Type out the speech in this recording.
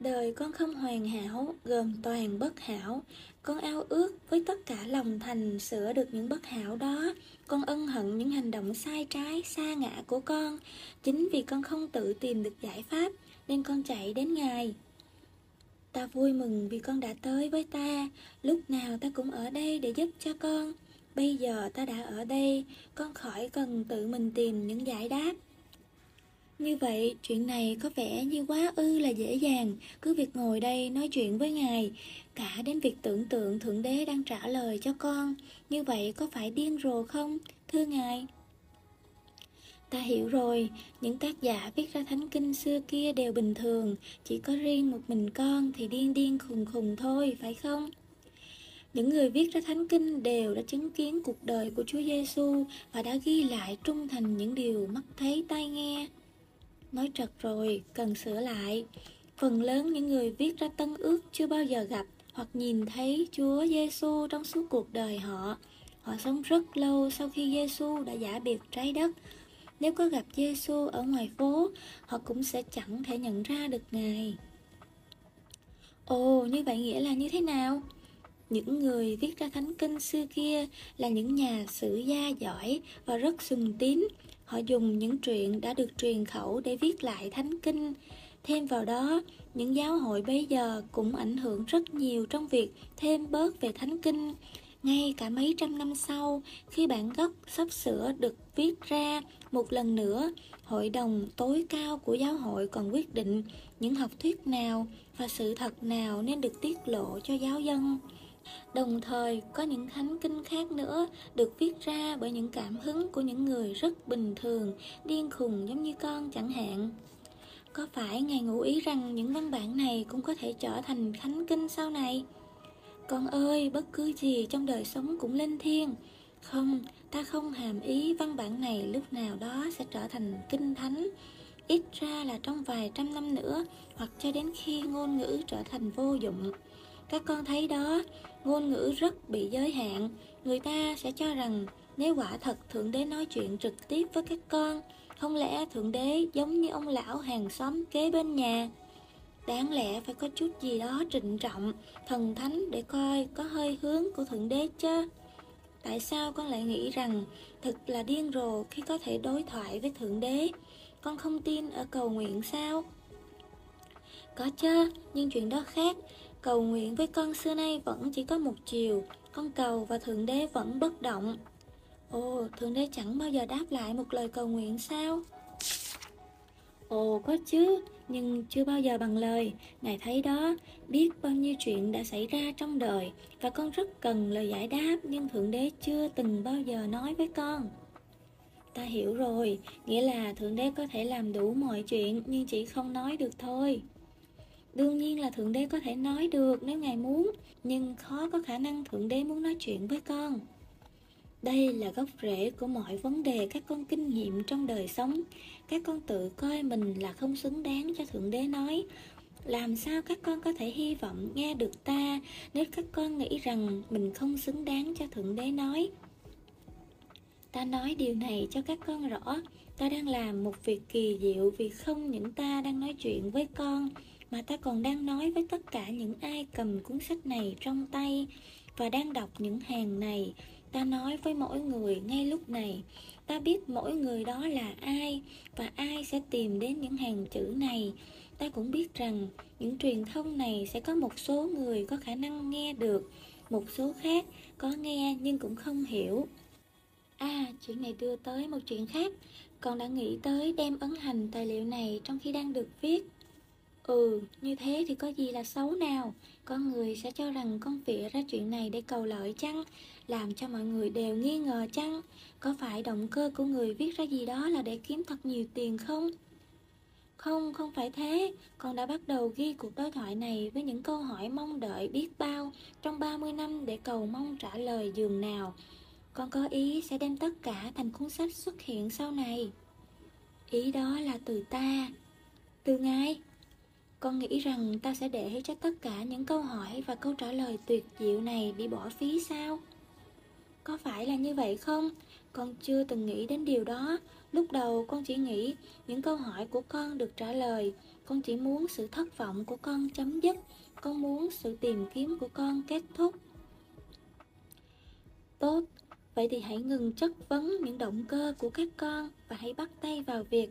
Đời con không hoàn hảo, gồm toàn bất hảo. Con ao ước với tất cả lòng thành sửa được những bất hảo đó. Con ân hận những hành động sai trái, xa ngã của con. Chính vì con không tự tìm được giải pháp, nên con chạy đến Ngài. Ta vui mừng vì con đã tới với ta, lúc nào ta cũng ở đây để giúp cho con. Bây giờ ta đã ở đây, con khỏi cần tự mình tìm những giải đáp. Như vậy, chuyện này có vẻ như quá ư là dễ dàng, cứ việc ngồi đây nói chuyện với Ngài, cả đến việc tưởng tượng Thượng Đế đang trả lời cho con. Như vậy có phải điên rồ không, thưa Ngài? Ta hiểu rồi, những tác giả viết ra thánh kinh xưa kia đều bình thường, chỉ có riêng một mình con thì điên điên khùng khùng thôi, phải không? Những người viết ra thánh kinh đều đã chứng kiến cuộc đời của Chúa Giêsu và đã ghi lại trung thành những điều mắt thấy tai nghe. Nói trật rồi, cần sửa lại. Phần lớn những người viết ra tân ước chưa bao giờ gặp hoặc nhìn thấy Chúa Giêsu trong suốt cuộc đời họ. Họ sống rất lâu sau khi Giêsu đã giả biệt trái đất. Nếu có gặp Giêsu ở ngoài phố, họ cũng sẽ chẳng thể nhận ra được Ngài. Ồ, như vậy nghĩa là như thế nào? Những người viết ra thánh kinh xưa kia là những nhà sử gia giỏi và rất sùng tín. Họ dùng những chuyện đã được truyền khẩu để viết lại thánh kinh. Thêm vào đó, những giáo hội bây giờ cũng ảnh hưởng rất nhiều trong việc thêm bớt về thánh kinh. Ngay cả mấy trăm năm sau, khi bản gốc sắp sửa được viết ra một lần nữa, hội đồng tối cao của giáo hội còn quyết định những học thuyết nào và sự thật nào nên được tiết lộ cho giáo dân. Đồng thời có những thánh kinh khác nữa được viết ra bởi những cảm hứng của những người rất bình thường, điên khùng giống như con chẳng hạn. Có phải Ngài ngụ ý rằng những văn bản này cũng có thể trở thành thánh kinh sau này? Con ơi, bất cứ gì trong đời sống cũng linh thiêng. Không, ta không hàm ý văn bản này lúc nào đó sẽ trở thành kinh thánh. Ít ra là trong vài trăm năm nữa, hoặc cho đến khi ngôn ngữ trở thành vô dụng. Các con thấy đó, ngôn ngữ rất bị giới hạn. Người ta sẽ cho rằng nếu quả thật Thượng Đế nói chuyện trực tiếp với các con, không lẽ Thượng Đế giống như ông lão hàng xóm kế bên nhà? Đáng lẽ phải có chút gì đó trịnh trọng, thần thánh để coi có hơi hướng của Thượng Đế chứ. Tại sao con lại nghĩ rằng thật là điên rồ khi có thể đối thoại với Thượng Đế? Con không tin ở cầu nguyện sao? Có chứ, nhưng chuyện đó khác. Cầu nguyện với con xưa nay vẫn chỉ có một chiều, con cầu và Thượng Đế vẫn bất động. Ồ, Thượng Đế chẳng bao giờ đáp lại một lời cầu nguyện sao? Ồ, có chứ, nhưng chưa bao giờ bằng lời. Ngài thấy đó, biết bao nhiêu chuyện đã xảy ra trong đời và con rất cần lời giải đáp nhưng Thượng Đế chưa từng bao giờ nói với con. Ta hiểu rồi, nghĩa là Thượng Đế có thể làm đủ mọi chuyện nhưng chỉ không nói được thôi. Đương nhiên là Thượng Đế có thể nói được nếu Ngài muốn, nhưng khó có khả năng Thượng Đế muốn nói chuyện với con. Đây là gốc rễ của mọi vấn đề các con kinh nghiệm trong đời sống. Các con tự coi mình là không xứng đáng cho Thượng Đế nói. Làm sao các con có thể hy vọng nghe được ta nếu các con nghĩ rằng mình không xứng đáng cho Thượng Đế nói? Ta nói điều này cho các con rõ, ta đang làm một việc kỳ diệu vì không những ta đang nói chuyện với con, mà ta còn đang nói với tất cả những ai cầm cuốn sách này trong tay và đang đọc những hàng này. Ta nói với mỗi người ngay lúc này. Ta biết mỗi người đó là ai và ai sẽ tìm đến những hàng chữ này. Ta cũng biết rằng những truyền thông này sẽ có một số người có khả năng nghe được, một số khác có nghe nhưng cũng không hiểu. À chuyện này đưa tới một chuyện khác. Con đã nghĩ tới đem ấn hành tài liệu này trong khi đang được viết. Ừ, như thế thì có gì là xấu nào? Con người sẽ cho rằng con vỉa ra chuyện này để cầu lợi chăng? Làm cho mọi người đều nghi ngờ chăng? Có phải động cơ của người viết ra gì đó là để kiếm thật nhiều tiền không? Không, không phải thế. Con đã bắt đầu ghi cuộc đối thoại này với những câu hỏi mong đợi biết bao Trong 30 năm để cầu mong trả lời giường nào. Con có ý sẽ đem tất cả thành cuốn sách xuất hiện sau này. Ý đó là từ ta. Từ ngài con nghĩ rằng ta sẽ để cho tất cả những câu hỏi và câu trả lời tuyệt diệu này bị bỏ phí sao? Có phải là như vậy không? Con chưa từng nghĩ đến điều đó. Lúc đầu con chỉ nghĩ những câu hỏi của con được trả lời, Con chỉ muốn sự thất vọng của con chấm dứt Con muốn sự tìm kiếm của con kết thúc Tốt, vậy thì hãy ngừng chất vấn những động cơ của các con Và hãy bắt tay vào việc